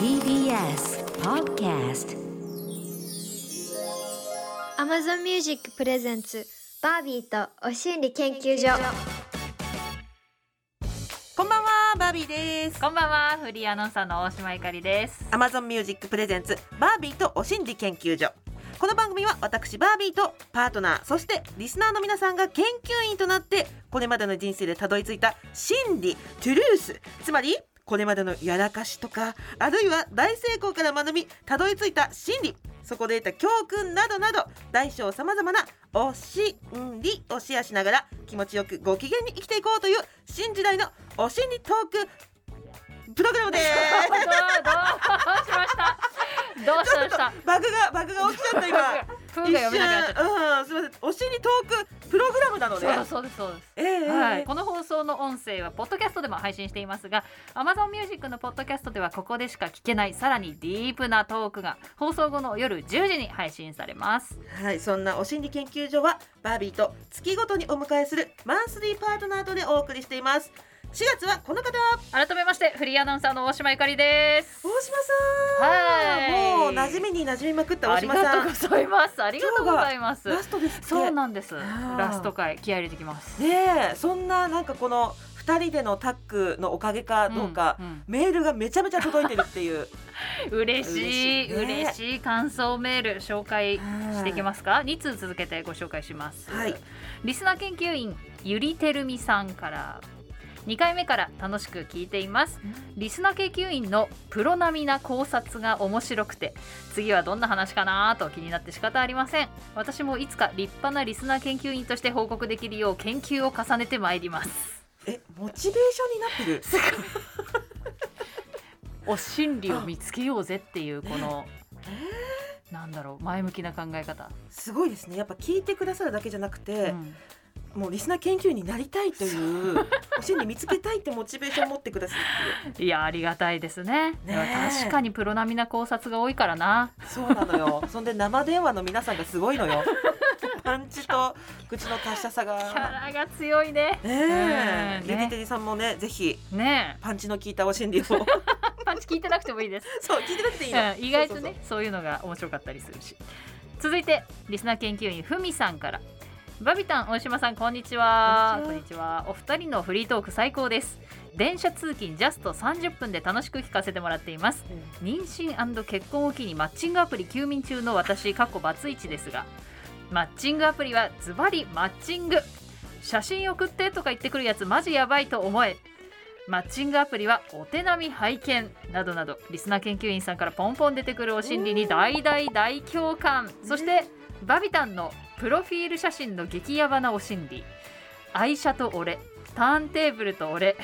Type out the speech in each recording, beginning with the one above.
TBS Podcast. Amazon Music プレゼンツバービーとお心理研究所。こんばんはバービーです。こんばんは、フリーアナウンサーの大島ゆかりです。Amazon Music プレゼンツバービーとお心理研究所。この番組は私バービーとパートナーそしてリスナーの皆さんが研究員となってこれまでの人生でたどり着いた真理トゥルースつまりこれまでのやらかしとかあるいは大成功から学びたどり着いた心理そこで得た教訓などなど大小さまざまなお心理をシェアしながら気持ちよくご機嫌に生きていこうという新時代のお心理トークプログラムですどう、しました？どうしました？バグがバグが起きちゃった今。一瞬うんすみませんお心理トークプログラムなのでそうですそうです。ええはい、ええこの放送の音声はポッドキャストでも配信していますが Amazon Music のポッドキャストではここでしか聞けないさらにディープなトークが放送後の夜10時に配信されますはいそんなお心理研究所はバービーと月ごとにお迎えするマンスリーパートナーとでお送りしています4月はこの方。改めましてフリーアナウンサーの大島ゆかりです。大島さん。はい。もう馴染みに馴染みまくった大あり島さがとうんございます。ありがとうございます。ラストですそうなんです。ー。ラスト回気合い入れてきます。ねえそんななんかこの二人でのタッグのおかげかどうか、うんうん。メールがめちゃめちゃ届いてるっていう。嬉しい。嬉しいね。嬉しい感想メール紹介していきますか？2通続けてご紹介します、はい。リスナー研究員ゆりてるみさんから2回目から楽しく聞いています。リスナー研究員のプロ並みな考察が面白くて次はどんな話かなと気になって仕方ありません。私もいつか立派なリスナー研究員として報告できるよう研究を重ねてまいります。えモチベーションになってる？お心理を見つけようぜっていうこのなんだろう前向きな考え方、すごいですね。やっぱ聞いてくださるだけじゃなくてう、んもうリスナー研究員になりたいというお心理見つけたいってモチベーションを持ってくださっていやありがたいですね。ねえ。確かにプロ並みな考察が多いからな。るそうなのよ。そんで生電話の皆さんがすごいのよ。パンチと口の達者さキャがラが強いね。ねえ。うんゆりてりさんもねぜひねパンチの効いたお心理を。そうえパンチ聞いてなくてもいいです。聞いてなくていいの、うん意外とねそうそう。そういうのが面白かったりするし。続いてリスナー研究員ふみさんからバビタン大島さんこんにちは。こんにちは。お二人のフリートーク最高です。電車通勤ジャスト30分で楽しく聞かせてもらっています。そう妊娠結婚を機にマッチングアプリ休眠中の私過去バツイチですがマッチングアプリはズバリマッチング。写真送ってとか言ってくるやつマジやばいと思え。マッチングアプリはお手並み拝見。などなどリスナー研究員さんからポンポン出てくるお心理に大大大共感。そしてバビタンのプロフィール写真の激ヤバなお心理。愛車と俺。ターンテーブルと俺。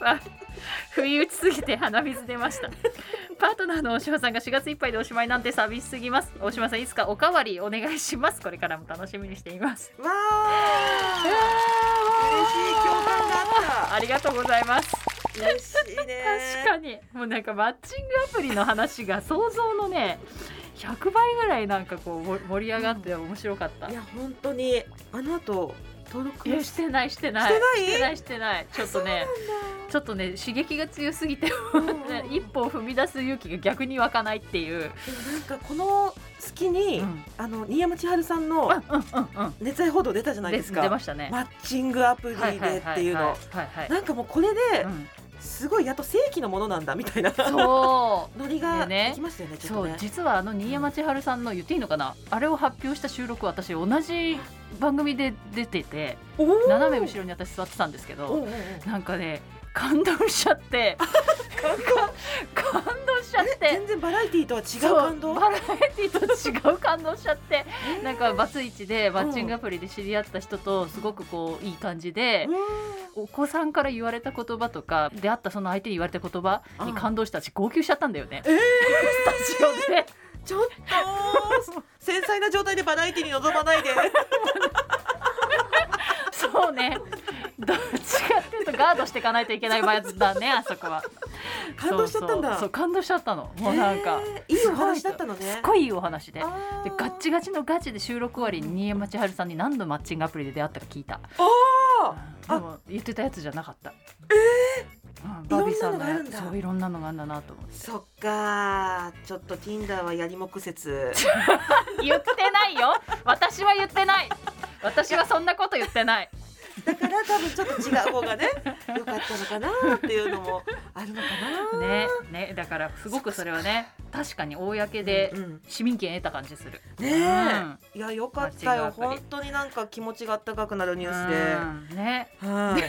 あ 不意打ちすぎて鼻水出ました。パートナーの大島さんが4月いっぱいでおしまいなんて寂しすぎます。大島さんいつかおかわりお願いします。これからも楽しみにしています。わあ嬉しい共感があっありがとうございます。た嬉しいね。確かに。もうなんかマッチングアプリの話が想像のね100倍ぐらいなんかこうも盛り上がって面白かった、いや本当に。あの後登録してないしてない。してない？してないちょっとねちょっとね刺激が強すぎてね 一歩を踏み出す勇気が逆に湧かないっていう、なんかこの隙に、うん。あの新山千春さんの熱愛報道出たじゃないでですか。出ましたね。マッチングアプリでっていうの。なんかもうこれでうんすごいやっと正規のものなんだみたいな。そう。ノリができましたよねちょそう実はあの新山千春さんの言っていいのかな？あれを発表した収録私同じ番組で出てて斜め後ろに私座ってたんですけどなんかね感動しちゃって。感動しちゃって。全然バラエティーとは違う感動？バラエティと違う感動しちゃって。なんかバツイチでマッチングアプリで知り合った人とすごくこういい感じでうお子さんから言われた言葉とか出会ったその相手に言われた言葉に感動したし号泣しちゃったんだよね。えー。スタジオで。んちょっと 繊細な状態でバラエティーに臨まないで。そうねどっちかっていうとガードしていかないといけない場合だねあそこは。感動しちゃったんだ。そう感動しちゃったの。もうなんか、えーいいお話だったのね。すっごいいいお話で。でガッチガチのガチで収録終わりに新山千春さんに何度マッチングアプリで出会ったか聞いた。あでも言ってたやつじゃなかった。ー。うん。バービーさんがそういろんなのがあるんだなと思って。そっかちょっと Tinder はやりもく説。言ってないよ。私は言ってない。私はそんなこと言ってないだから多分ちょっと違う方がね良かったのかなっていうのもあるのかな。ねねだからすごくそれはね確かに公で市民権得た感じする。ねいや良かったよ。本当になんか気持ちがあったかくなるニュースで。はい。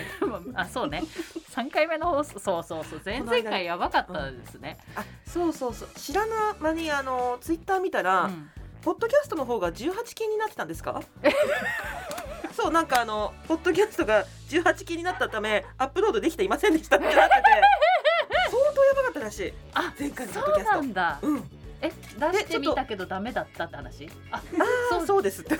あそうね。3回目の放送。そうそうそう。前々回やばかったですね、あそうそうそう。知らな間にあのツイッター見たら、うん。ポッドキャストの方が18禁になってたんですか？そうなんかあのポッドキャストが18禁になったためアップロードできていませんでした。ってなってて。相当やばかったらしい。あ前回のポッそうドキャスト。なんだ。うん。え出してみたけどダメだったって話？ああそう。あそうですって。あ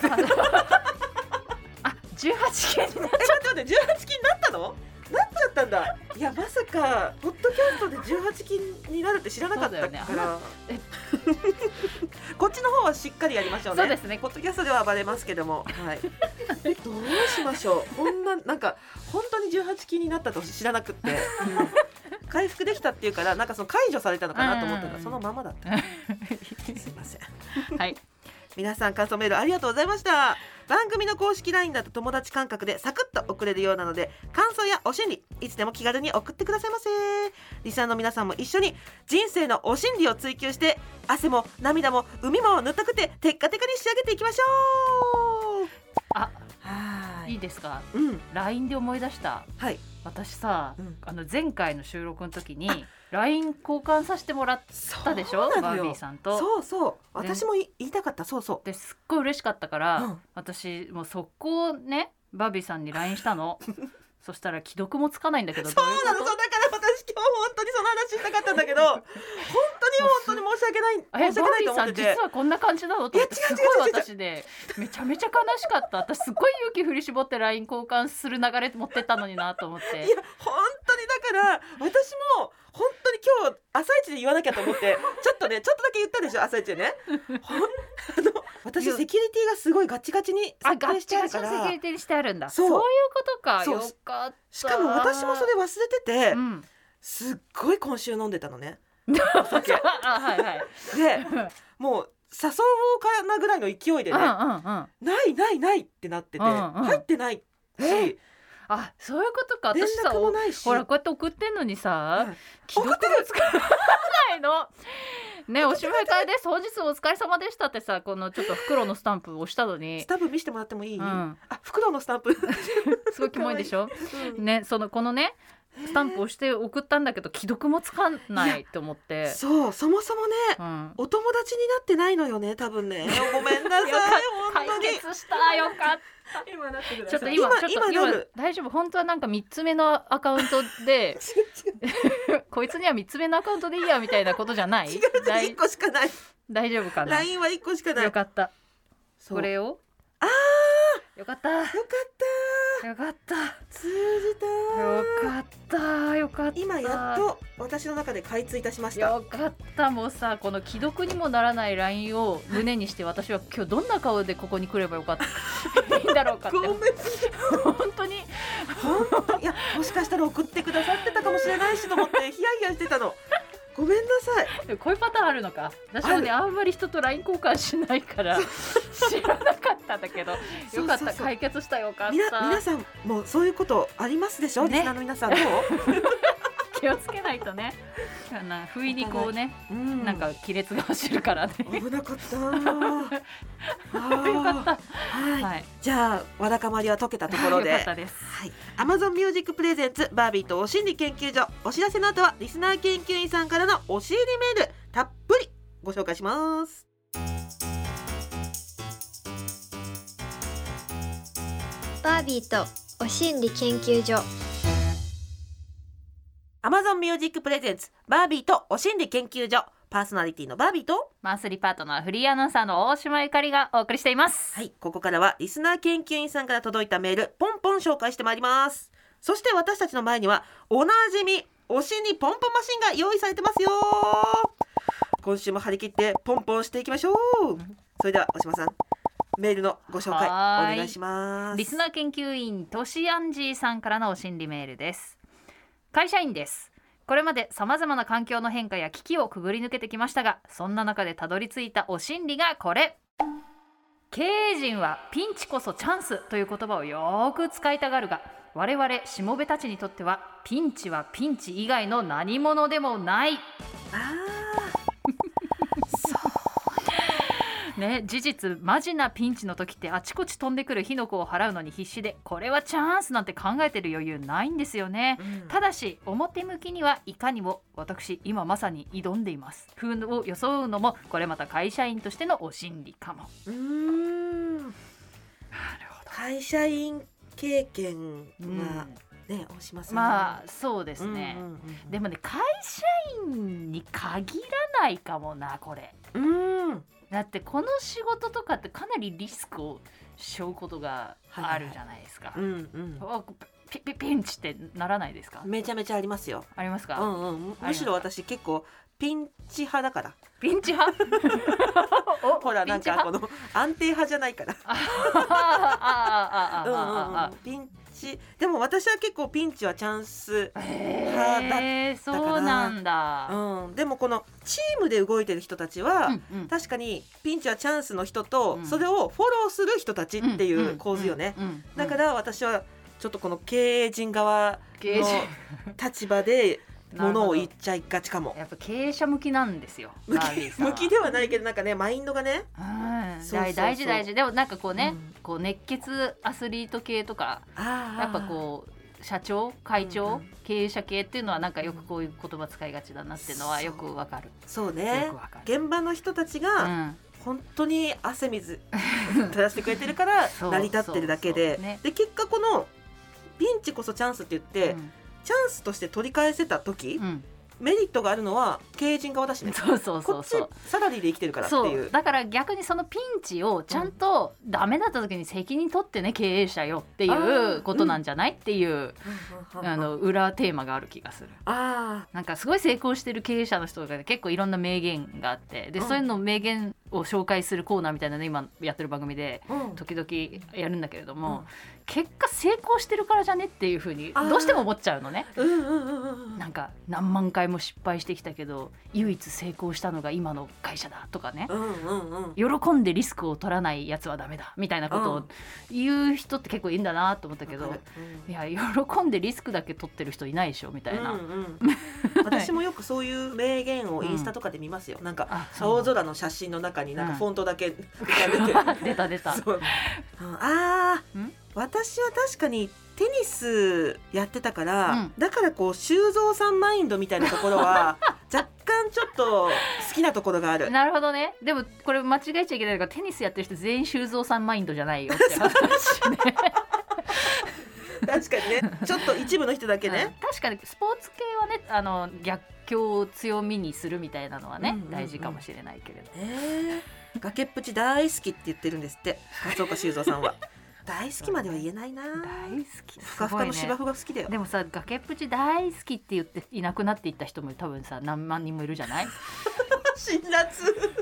18件になっ待って18禁になったの？なっちゃったんだ。いやまさかポッドキャストで18禁になるって知らなかったから、ね。え こっちの方はしっかりやりましょうね。そうですね。ポッドキャストでは暴れますけども。はい。どうしましょう。こんななんか本当に18禁になったと知らなくって、う ん回復できたっていうからなんかその解除されたのかなと思ったうん。らそのままだった。すいません。はい。皆さん感想メールありがとうございました番組の公式 LINE だと友達感覚でサクッと送れるようなので感想やお心理いつでも気軽に送ってくださいませ。リスナーの皆さんも一緒に人生のお心理を追求して汗も涙も海も塗ったくてテッカテカに仕上げていきましょう。あはい。いですか？うん。LINE で思い出した。はい。私さ、うん。あの前回の収録の時に LINE 交換させてもらったでしょ？バービーさんと。そうそう。私もい言いたかった。そうそう。ですっごい嬉しかったから、うん。私もう速攻ねバービーさんに LINE したの。そしたら既読もつかないんだけどそうなの。そうだから私今日本当にその話したかったんだけど 本当に本当に申し訳ないえ申し訳ないと思バービーさんってて実はこんな感じなの？と思ってすごい私でめちゃめちゃ悲しかった。私すごい勇気振り絞って LINE 交換する流れ持ってったのになと思っいてや本当にだから私も本当に今日朝一で言わなきゃと思ってちょっとねちょっとだけ言ったでしょ朝一でね。あの私セキュリティがすごいガチガチにあ設定してガッチガチあるかセキュリティにしてあるんだ。そそうういうことか。よかった。しかも私もそれ忘れてて、うん。すっごい今週飲んでたのね。あはいはい。でもう誘おうかなぐらいの勢いでね、うんうんうん。ないないないってなってて、うんうん入ってないえしあそういうことか。連私さほらこうやって送ってんのにさはい。既読もつかないの。ねおしまい会です本日お疲れ様でしたってさこのちょっと袋のスタンプを押したのに。スタンプ見せてもらってもいい、うん。あ袋のスタンプ、すごいキモいでしょ？うん。ねそのこのねスタンプを押して送ったんだけど既読もつかないと思って。そうそもそもねうん。お友達になってないのよね多分ね。ごめんなさい本解当に。決した。よかっ今なってくだたちょっと今ちょっと今大丈夫。本当はなんか三つ目のアカウントで こいつには三つ目のアカウントでいいやみたいなことじゃない？違う違う大一個しかない。大丈夫かな？LINE は一個しかない。よかった。これを？あよかった。よかった。よかった。通じた。よかった。よかった。今やっと私の中で開通いたしました。よかった。もうさこの既読にもならない LINE を胸にして私は今日どんな顔でここに来ればよかった。いいんだろうかって。ごめん本当に。本当？いやもしかしたら送ってくださってたかもしれないしと思ってヒヤヒヤしてたのごめんなさい。こういうパターンあるのか。私もねあんまり人と LINE 交換しないから知らなかったんだけど。よかった。解決したよ。かっみなた皆さんもそういうことありますでしょ、ね。リスナーの皆さんどう、気をつけないとね。あの不意にこうねうん。なんか亀裂が走るからね。危なかった。ー あよかったー。はい、はい。じゃあわだかまりは解けたところで。よかったです。はい、Amazon Music プレゼンツバービーとお心理研究所。お知らせの後はリスナー研究員さんからのおし入りメールたっぷりご紹介します。バービーとお心理研究所 Amazon Music プレゼンツバービーとお心理研究所。パーソナリティのバービーと。マンスリーパートナーフリーアナウンサーの大島ゆかりがお送りしています。はいここからはリスナー研究員さんから届いたメールポンポン紹介してまいります。そして私たちの前にはおなじみお心理ポンポンマシンが用意されてますよ。今週も張り切ってポンポンしていきましょう。それでは大島さんメールのご紹介お願いします。リスナー研究員としアンジーさんからのお心理メールです会社員です。これまでさまざまな環境の変化や危機をくぐり抜けてきましたがそんな中でたどり着いたお心理がこれ。経営陣はピンチこそチャンスという言葉をよく使いたがるが我々しもべたちにとってはピンチはピンチ以外の何者でもない。あね、事実マジなピンチの時ってあちこち飛んでくる火の粉を払うのに必死でこれはチャンスなんて考えてる余裕ないんですよね。ー、うん。ただし表向きにはいかにも私今まさに挑んでいます。風を装うのもこれまた会社員としてのお心理かも。うーん。なる会社員経験ほど、はね、大島さんまあそうですね、うんうんうんでもね会社員に限らないかもなこれ。うんだってこの仕事とかってかなりリスクを背負うことがあるじゃないですか、うんうん。あピピピンチってならないですか？めちゃめちゃありますよ。ありますか、うんうん、むむしろ私結構ピンチ派だから。ピンチ派？おほらなんかこのの安定派じゃないから。あああああうんああうんうん、ピンチでも私は結構ピンチはチャンス。へえそうなんだうん、でもこのチームで動いてる人たちは、うんうん確かにピンチはチャンスの人と、うんそれをフォローする人たちっていう構図よね。だから私はちょっとこの経営陣側の立場でものを言っちゃいがちかも。やっぱ経営者向きなんですよ向きではないけどなんかねマインドがね。大大事大事。でもなんかこうね、うん。こう熱血アスリート系とかやっぱこう社長会長、うんうん。経営者系っていうのはなんかよくこういう言葉使いがちだなっていうのはよくわかる、そうね。よくわかる。現場の人たちうがん。本当に汗水 垂らしてくれてるから成り立ってるだけで。ねで結果このピンチこそチャンスって言って、うん。チャンスとして取り返せた時、うんメリットがあるのは経営陣側だしね。そうそうそうそう。サラリーで生きてるからってそいう。う。だから逆にそのピンチをちゃんとダメだった時に責任取ってね経営者よっていあうー。ことなんじゃないっていうあの裏テーマがある気がする。あなんかすごい成功してる経営者の人が結構いろんな名言があって。で、うん。そういうの名言を紹介するコーナーみたいなの今やってる番組で時々やるんだけれども、うん。結果成功してるからじゃねっていうふうにどうしても思っちゃうのね。うんうんうんうんなんか何万回も失敗してきたけど唯一成功したのが今の会社だとかね。うんうんうん。喜んでリスクを取らないやつはダメだみたいなことをうん。言う人って結構いいんだなと思ったけど、わかる。いや喜んでリスクだけ取ってる人いないでしょみたいな。うんうん、私もよくそういう名言をインスタとかで見ますよ、なんかあそう。青空の写真の中になんかうん。フォントだけ 出た出た。あー。ん？私は確かにテニスやってたから、うん。だからこう修造さんマインドみたいなところは 若干ちょっと好きなところがある。なるほどね。でもこれ間違えちゃいけないのがテニスやってる人全員修造さんマインドじゃないよって話ね確かにね。ちょっと一部の人だけうん。ね。確かにスポーツ系はねあの逆境を強みにするみたいなのはね、うんうんうん。大事かもしれないけれど。え。ー、崖っぷち大好きって言ってるんですって。松岡修造さんは。大好きまでは言えないな。大好き。ふかふかの芝生が好きだよ。でもさ崖っぷち大好きって言っていなくなっていった人も多分さ何万人もいるじゃない？辛辣。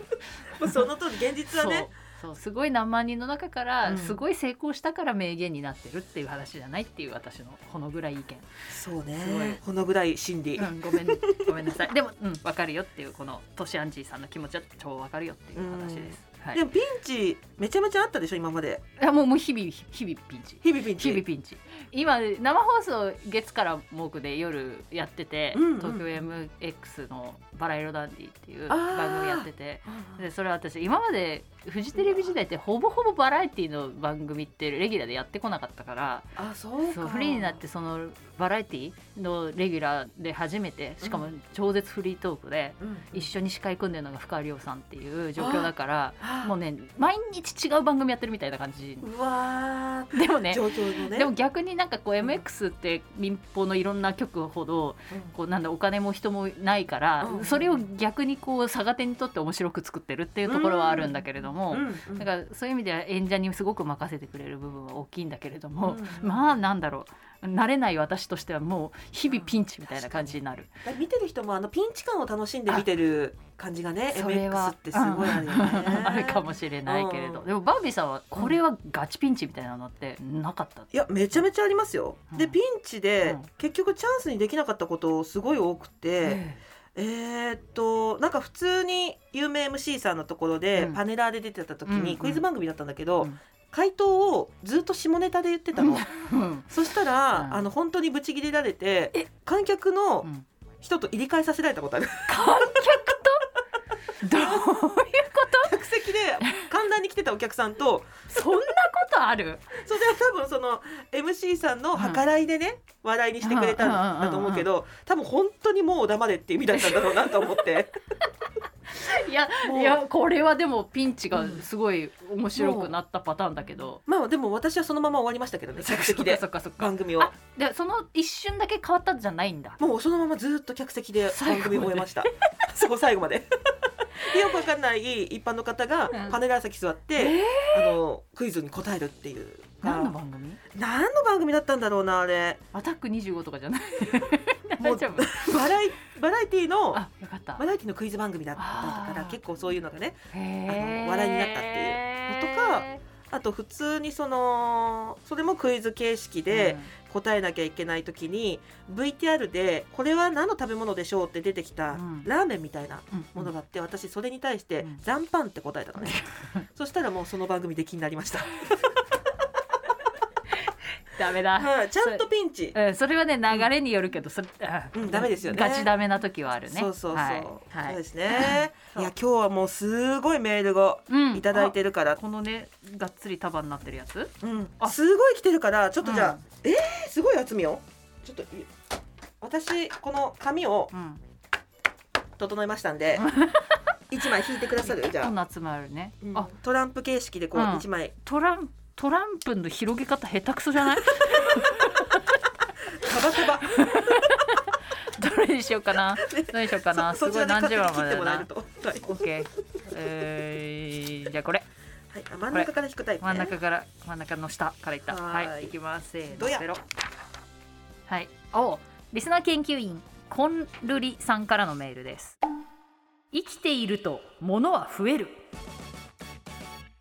その通り現実はね。そう。すごい何万人の中から、うん。すごい成功したから名言になってるっていう話じゃないっていう私のこのぐらい意見、そうね。このぐらい心理、うん、ごめん。ごめんなさい。でもうん分かるよっていうこのトシアンジーさんの気持ちは超分かるよっていう話です、はい、いでもピンチめちゃめちゃあったでしょ今まで。やもうもう日々日々ピンチ。日々ピンチ。日々ピンチ。今生放送月から木で夜やってて、うんうん東京 MX の「バラ色ダンディ」っていう番組やってて。でそれは私今までフジテレビ時代ってほぼほぼバラエティの番組ってレギュラーでやってこなかったからあそうフリーになってそのバラエティのレギュラーで初めてしかも超絶フリートークでうん。一緒に司会組んでるのが深谷亮さんっていう状況だからあもうね毎日違う番組やってるみたいな感じ。うわー。でもね ね。でも逆になんかこう MX って民放のいろんな局ほどこうなんだお金も人もないから、うん。それを逆にこう逆手にとって面白く作ってるっていうところはあるんだけれども、うんうん。だからそういう意味では演者にすごく任せてくれる部分は大きいんだけれども、うんまあなんだろう慣れない私としてはもう日々ピンチみたいな感じになる。見てる人もあのピンチ感を楽しんで見てる感じがね MX ってすごいあるよね。あるかもしれないけれど、うん。でもバービーさんはこれはガチピンチみたいなのってなかった、いやめちゃめちゃありますよ、うん。でピンチで、うん。結局チャンスにできなかったことすごい多くて、ええーっとなんか普通に有名 MC さんのところで、うん。パネラーで出てた時うんにクイズ番組だったんだけど、うん。回答をずっと下ネタで言ってたの、うん。そしたら、うん。あの本当にブチギレられて観客のうん。人と入れ替えさせられたことある。観客と？どういうこ客席で観覧に来てたお客さんととそんなことある？それで多分その MC さんの計らいでね、笑いにしてくれたんだと思うけど多分本当にもう黙れっていう意味だったんだろうなと思って。いやいやこれはでもピンチがすごい面白くなったパターンだけど、まあでも私はそのまま終わりましたけどね客席でそっかそっか番組を。あでその一瞬だけ変わったんじゃないんだ。もうそのままずっと客席で番組を終えました。そう最後まで でよくわかんない一般の方がうんパネラー席座って、あのクイズに答えるっていう。何の番組？何の番組だったんだろうなあれ。アタック25とかじゃない？もうバラエバラエティのあよかった。バラエティのクイズ番組だったから結構そういうのがねあの笑いになったっていう。のとかあと普通にそのそれもクイズ形式で答えなきゃいけない時に VTR でこれは何の食べ物でしょうって出てきたうん。ラーメンみたいなうんものがあって私それに対してうん。残飯って答えたのね。そしたらもうその番組で気になりましたダメだ、はいちゃんとピンチ。うん、それはね流れによるけどそれ、あうんダメですよね。ガチダメな時はあるね。そうそうそう、はい。はい。そうですね。そ ういや今日はもうすごいメールがうん。いただいてるから。あ、このねがっつり束になってるやつ？うん。あ。すごい来てるからちょっとじゃあ、うん。えー、すごい厚みよちょっとい私この紙をうん。整えましたんで 一枚引いてくださる？じゃあ、こんな集まるね、うん。あ。トランプ形式でこううん。一枚。トラントランプの広げ方下手くそじゃない？カバカバ。どれにしようかな？どれにしようかな？すごい何十番までだな。はい、オッケーえー、じゃあこれ。はい、あ真ん中から引くタイプ、ね、真ん中から真ん中の下からいった。はい。い。いきます。せーのゼロ。はい。おリスナー研究員コンルリさんからのメールです。生きていると物は増える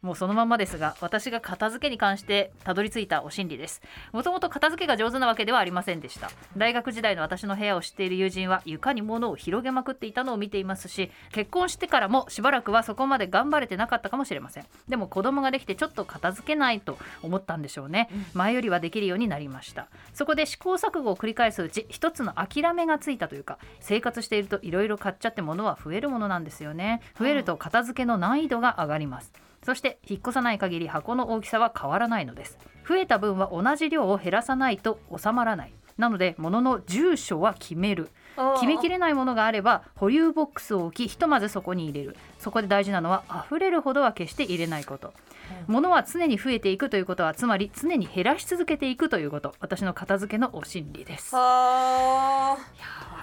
もうそのまんまですが私が片付けに関してたどり着いたお心理です。もともと片付けが上手なわけではありませんでした。大学時代の私の部屋を知っている友人は床に物を広げまくっていたのを見ていますし結婚してからもしばらくはそこまで頑張れてなかったかもしれません。でも子供ができてちょっと片付けないと思ったんでしょうね、前よりはできるようになりました。そこで試行錯誤を繰り返すうち一つの諦めがついたというか生活しているといろいろ買っちゃって物は増えるものなんですよね。増えると片付けの難易度が上がりますそして引っ越さない限り箱の大きさは変わらないのです。増えた分は同じ量を減らさないと収まらない。なので物の住所は決める。決めきれないものがあれば保留ボックスを置きひとまずそこに入れる。そこで大事なのは溢れるほどは決して入れないこと。物は常に増えていくということはつまり常に減らし続けていくということ。私の片付けのお心理です。いやわ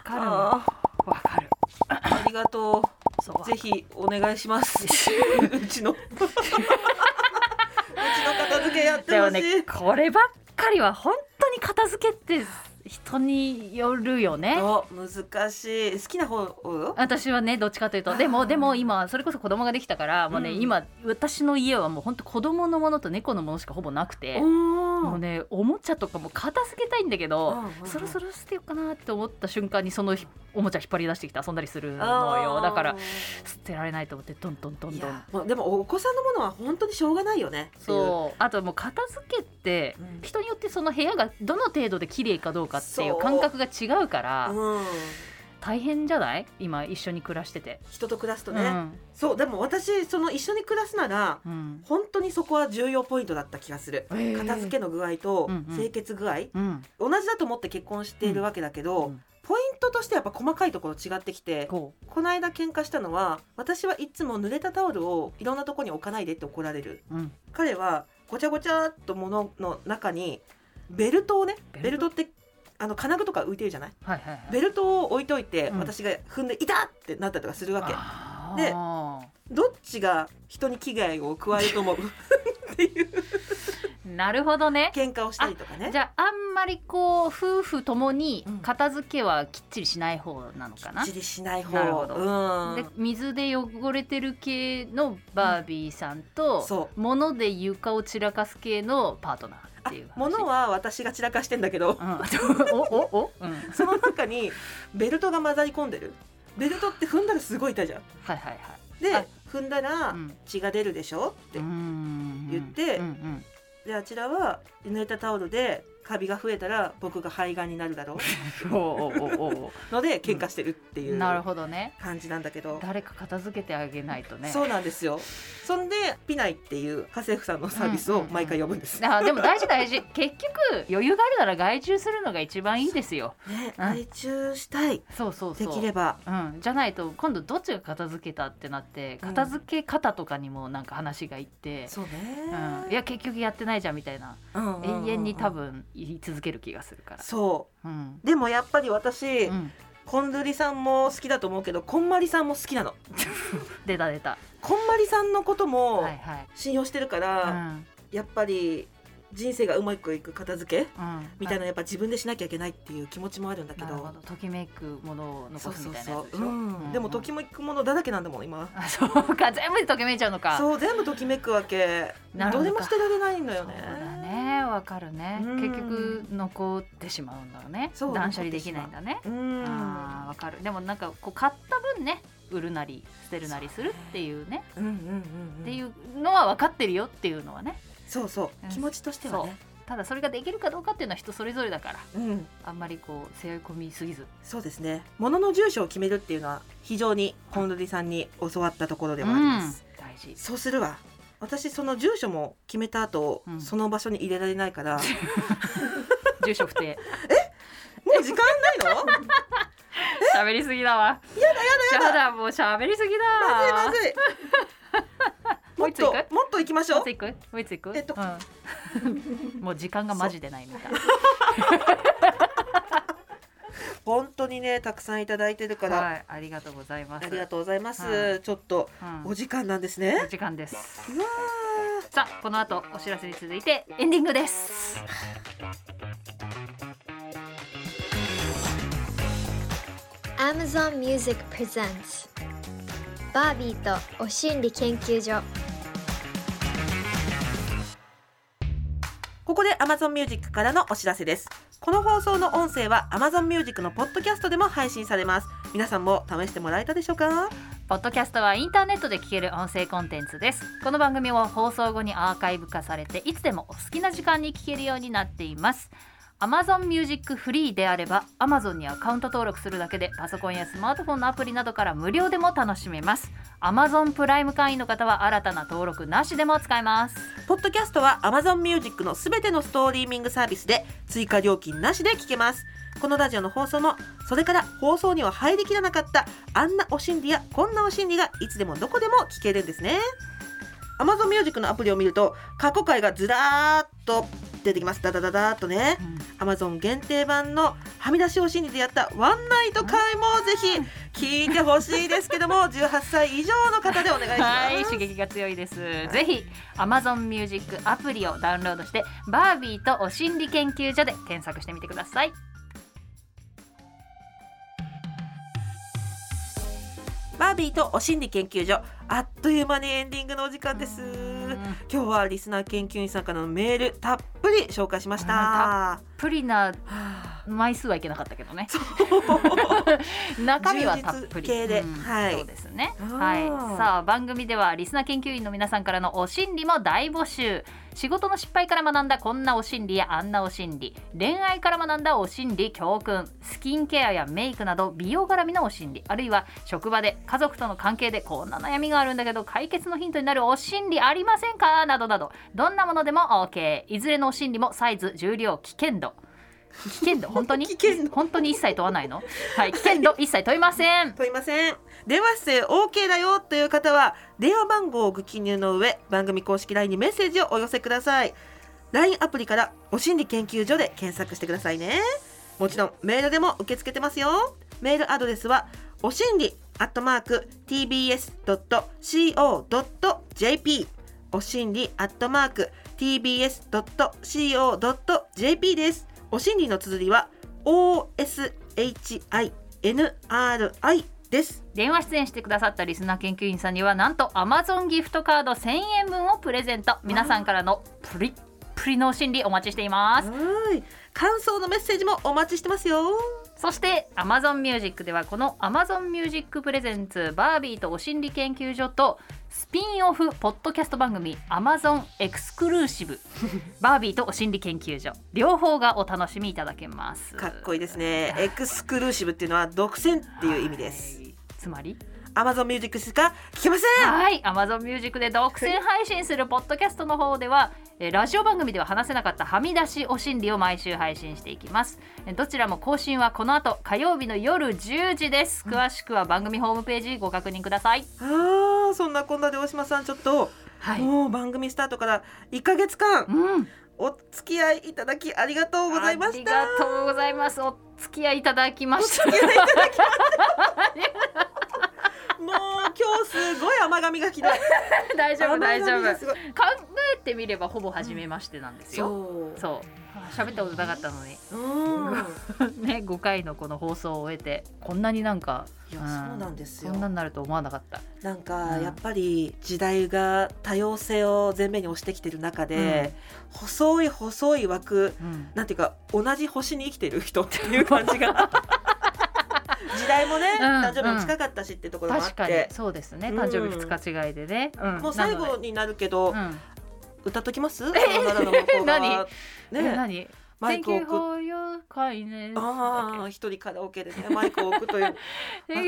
かるあわ。わかる。あありがとうぜひお願いします。うちの。うちの片付けやってほしい、こればっかりは本当に片付けって人によるよね。お難しい。好きな方よ私はねどっちかというと。でもでも今それこそ子供ができたからもうね、うん。今私の家はもう本当子供のものと猫のものしかほぼなくてももうねおもちゃとかも片付けたいんだけど、そろそろ捨てようかなって思った瞬間にそのおもちゃ引っ張り出してきて遊んだりするのよ。だから捨てられないと思ってどんどんどんどん。まあでもお子さんのものは本当にしょうがないよねそう。あともう片付けってうん。人によってその部屋がどの程度で綺麗かどうかっていう。感覚が違うからうん大変じゃない？今一緒に暮らしてて。人と暮らすとね、うん。そうでも私その一緒に暮らすならうん。本当にそこは重要ポイントだった気がする、へー片付けの具合とうんうん。清潔具合、うん。同じだと思って結婚しているわけだけど、うん。ポイントとしてやっぱ細かいところ違ってきてここの間喧嘩したのは私はいつも濡れたタオルをいろんなところに置かないでって怒られる。う、うん、彼はごちゃごちゃっと物の中にベルトをねベルト？ベルトってあの金具とか浮いてるじゃない？はいはいはい。ベルトを置いといて、うん。私が踏んで「痛っ!」ってなったりとかするわけ。でどっちが人に危害を加えると思う？っていう。なるほどね。喧嘩をしたりとかね。じゃああんまりこう夫婦ともにうん。片付けはきっちりしない方なのかな？きっちりしない方。なるほど。うん。で水で汚れてる系のバービーさんと、そ物で床を散らかす系のパートナーっていう話。物は私が散らかしてんだけど。うん、その中にベルトが混ざり込んでる。ベルトって踏んだらすごい痛いじゃん。はいはいはい。であ踏んだらうん。血が出るでしょって、うん。言って。であちらは濡れたタオルでカビが増えたら僕が肺がんになるだろ おおおおう。ので喧嘩してるっていうおなるほどね。感じなんだけど、誰か片付けてあげないとね。そうなんですよ。そんでピナイっていう家政婦さんのサービスを毎回呼ぶんです、あでも大事大事。結局余裕があるなら外注するのが一番いいですよ。ねうん。外注したい。そうそうそう。できれば。うん、じゃないと今度どっちが片付けたってなってうん。片付け方とかにもなんか話がいって、そうね。うん、いや結局やってないじゃんみたいな。うんうんうんうん。永遠に多分言い続ける気がするから。そうんでもやっぱり私、うん、こんずりさんも好きだと思うけどこんまりさんも好きなの出た出た。こんまりさんのことも。信用してるかうら、んやっぱり人生がうまくいく片付けうん、みたいなやっぱ自分でしなきゃいけないっていう気持ちもあるんだけど。ときめくものを残すみたいなやつでしょ。うん。でもときめくものだらけなんだもん今。あそうか。全部でときめいちゃうのか。そう全部ときめくわけ。ど。うでも捨てられないんだよそうねだね。わかるね、うん。結局残ってしまうんだろうね。断捨離できないんだね。う。ん。あーわかる。でもなんかこう買った分ね売るなり捨てるなりするっていうね。っていうのは分かってるよっていうのはねそうそう。うん。気持ちとしてはね。ただそれができるかどうかっていうのは人それぞれだからうん。あんまりこう背負い込みすぎず。そうですね。物の住所を決めるっていうのは非常にコンドリさんに教わったところではあります、うん。大事。そうするわ。私その住所も決めた後、うん。その場所に入れられないから。も 住所不定。う時間ないの？喋りすぎだわ。やだやだやだ。もう喋りすぎだ。まずいまずいもっともっと行きましょう。もう一つ行く？えっとうん、もう時間がマジでないみたい。本当にねたくさんいただいてるから、はいありがとうございます。ありがとうございます、はちょっとうん。お時間なんですね。お時間です。さあこの後お知らせに続いてエンディングです。Amazon Music Presents バービーとお心理研究所ここで Amazon Music からのお知らせです。この放送の音声は Amazon Music のポッドキャストでも配信されます。皆さんも試してもらえたでしょうか？ポッドキャストはインターネットで聞ける音声コンテンツです。この番組は放送後にアーカイブ化されていつでもお好きな時間に聞けるようになっています。Amazon Music フリーであれば Amazon にアカウント登録するだけでパソコンやスマートフォンのアプリなどから無料でも楽しめます。Amazon プライム会員の方は新たな登録なしでも使えます。ポッドキャストは Amazon Music のすべてのストーリーミングサービスで追加料金なしで聞けます。このラジオの放送もそれから放送には入りきらなかったあんなお心理やこんなお心理がいつでもどこでも聞けるんですね。Amazon Music のアプリを見ると過去回がずらーっと出てきます。ダダダダーっとね Amazon 限定版のはみ出しお心理でやったワンナイト会もぜひ聞いてほしいですけども 18歳以上の方でお願いします、はい刺激が強いです、ぜひ Amazon Music アプリをダウンロードしてバービーとお心理研究所で検索してみてください。バービーとお心理研究所。あっという間にエンディングのお時間です。今日はリスナー研究員さんからのメールたっぷり紹介しました、たプリなはあ。枚数はいけなかったけどね。中身はたっぷり。うんはい。そうですね。はい。さあ番組ではリスナー研究員の皆さんからのお心理も大募集。仕事の失敗から学んだこんなお心理やあんなお心理。恋愛から学んだお心理教訓。スキンケアやメイクなど美容絡みのお心理。あるいは職場で家族との関係でこんな悩みがあるんだけど解決のヒントになるお心理ありませんか？などなど。どんなものでも OK いずれのお心理もサイズ重量危険度。危険度？本当に？危険度。本当に一切問わないの？はい危険度一切問いません。問いません。電話出演 OK だよという方は電話番号をご記入の上番組公式 LINE にメッセージをお寄せください。LINE アプリからお心理研究所で検索してくださいね。もちろんメールでも受け付けてますよ。メールアドレスはお心理アットマーク tbs.co.jp お心理アットマーク tbs.co.jp です。お心理の綴りは OSHINRI です。電話出演してくださったリスナー研究員さんにはなんと Amazon ギフトカード1000円分をプレゼント。皆さんからのプリップリの心理お待ちしています。はい。感想のメッセージもお待ちしてますよそして Amazon Music ではこの Amazon Music プレゼンツバービーとお心理研究所とスピンオフポッドキャスト番組 Amazon エクスクルーシブバービーとお心理研究所両方がお楽しみいただけます。かっこいいですね。エクスクルーシブっていうのは独占っていう意味です。はい。つまり？Amazon Music しか聞けません。はい Amazon Music で独占配信するポッドキャストの方ではえーラジオ番組では話せなかったはみ出しお心理を毎週配信していきます。えーどちらも更新はこの後火曜日の夜10時です。詳しくは番組ホームページご確認ください。あーそんなこんなで大島さんちょっと、はい。もう番組スタートから1ヶ月間うん。お付き合いいただきありがとうございました。ありがとうございます。お付き合いいただきましたもう今日すごい甘噛みがひどい。大丈夫大丈夫。考えてみればほぼ初めましてなんですよ、そう。そう。喋ったことなかったのに。うん。ね5回のこの放送を終えてこんなになんかいやうんそうなんですよ。そんなになると思わなかった。なんかうん。やっぱり時代が多様性を前面に押してきてる中で、細い細い枠うん。なんていうか同じ星に生きてる人っていう感じが時代もね、うん誕生日も近かったしってところもあっ確かに。て、そうですね。うん。誕生日2日違いでね、うん。もう最後になるけど、うん。歌っときます、何？何？マイク置くああ一人カラオケでねマイクを置くという。それ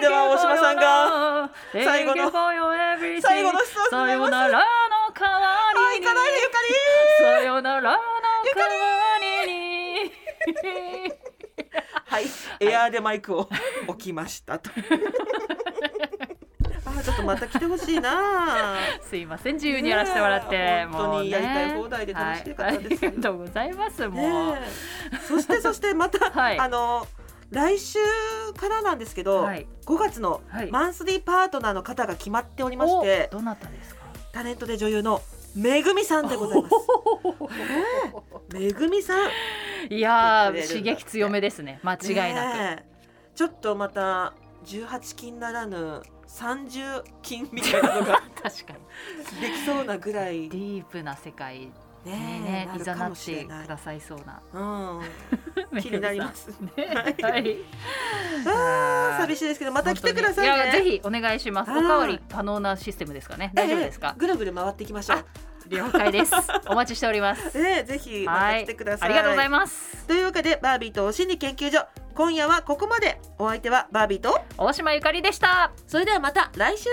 では大島さんが最後の最後の質問さよならの代わありに。行かなゆかさよならの代わりはい。エアーでマイクを置きましたと。あーちょっとまた来てほしいな。すいません。自由にやらせてもらって、ね本当にやりたい放題で楽しかったですはい、ありがとうございます。もう、そしてそしてまた、はい。あの来週からなんですけど、はい。5月のはい。マンスリーパートナーの方が決まっておりまして、おどなたですか？タレントで女優のめぐみさんでございます。めぐみさん。いや刺激強めですね。間違いなく、ちょっとまた18金ならぬ30金みたいなのが 確かに。できそうなぐらい。ディープな世界にねい。ざなってくださいそうな。うん、気になります。ね はい。はい。あー寂しいですけどまた来てくださいね。ぜひお願いします。おかわり可能なシステムですかね。大丈夫ですか？ええぐるぐる回っていきましょう。了解です。お待ちしております。ええぜひまた来てください。ありがとうございます。というわけでバービーとお心理研究所。今夜はここまで。お相手はバービーと大島ゆかりでした。それではまた来週